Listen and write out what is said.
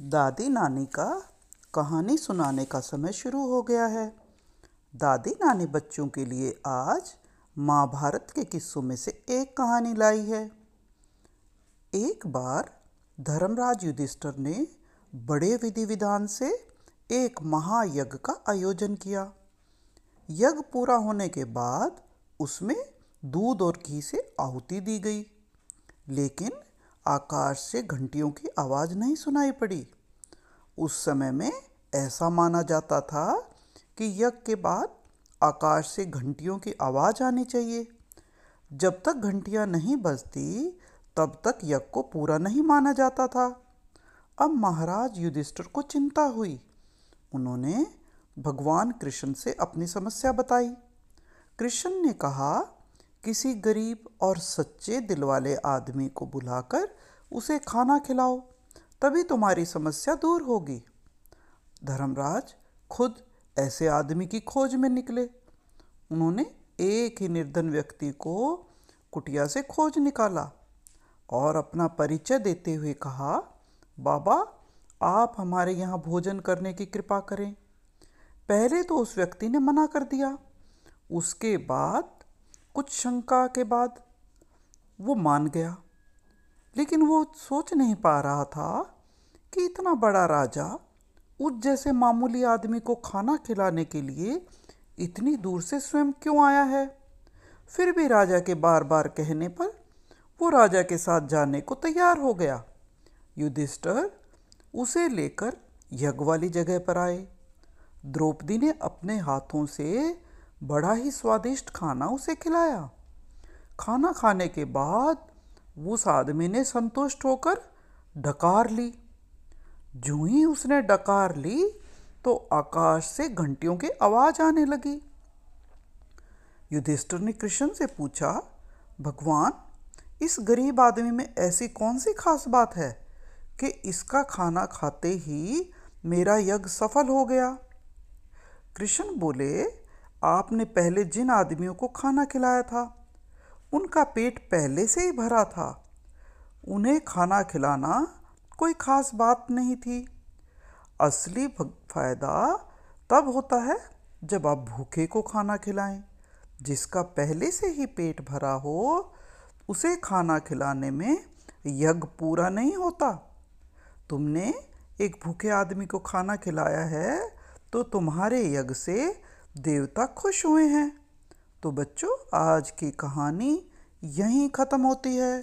दादी नानी का कहानी सुनाने का समय शुरू हो गया है। दादी नानी बच्चों के लिए आज महाभारत के किस्सों में से एक कहानी लाई है। एक बार धर्मराज युधिष्ठर ने बड़े विधि विधान से एक महायज्ञ का आयोजन किया। यज्ञ पूरा होने के बाद उसमें दूध और घी से आहुति दी गई। लेकिन आकाश से घंटियों की आवाज़ नहीं सुनाई पड़ी। उस समय में ऐसा माना जाता था कि यज्ञ के बाद आकाश से घंटियों की आवाज़ आनी चाहिए। जब तक घंटियाँ नहीं बजती, तब तक यज्ञ को पूरा नहीं माना जाता था। अब महाराज युधिष्ठिर को चिंता हुई। उन्होंने भगवान कृष्ण से अपनी समस्या बताई। कृष्ण ने कहा किसी गरीब और सच्चे दिल वाले आदमी को बुलाकर उसे खाना खिलाओ, तभी तुम्हारी समस्या दूर होगी। धर्मराज खुद ऐसे आदमी की खोज में निकले। उन्होंने एक ही निर्धन व्यक्ति को कुटिया से खोज निकाला और अपना परिचय देते हुए कहा, बाबा, आप हमारे यहाँ भोजन करने की कृपा करें। पहले तो उस व्यक्ति ने मना कर दिया। उसके बाद कुछ शंका के बाद वो मान गया। लेकिन वो सोच नहीं पा रहा था कि इतना बड़ा राजा उस जैसे मामूली आदमी को खाना खिलाने के लिए इतनी दूर से स्वयं क्यों आया है? फिर भी राजा के बार बार कहने पर वो राजा के साथ जाने को तैयार हो गया। युधिष्ठर उसे लेकर यज्ञ वाली जगह पर आए। द्रौपदी ने अपने हाथों से बड़ा ही स्वादिष्ट खाना उसे खिलाया। खाना खाने के बाद उस आदमी ने संतुष्ट होकर डकार ली। जो ही उसने डकार ली तो आकाश से घंटियों की आवाज़ आने लगी। युधिष्ठिर ने कृष्ण से पूछा, भगवान, इस गरीब आदमी में ऐसी कौन सी खास बात है कि इसका खाना खाते ही मेरा यज्ञ सफल हो गया? कृष्ण बोले आपने पहले जिन आदमियों को खाना खिलाया था, उनका पेट पहले से ही भरा था। उन्हें खाना खिलाना कोई खास बात नहीं थी। असली फ़ायदा तब होता है जब आप भूखे को खाना खिलाएँ, जिसका पहले से ही पेट भरा हो, उसे खाना खिलाने में यज्ञ पूरा नहीं होता। तुमने एक भूखे आदमी को खाना खिलाया है तो तुम्हारे यज्ञ से देवता खुश हुए हैं। तो बच्चों आज की कहानी यहीं ख़त्म होती है।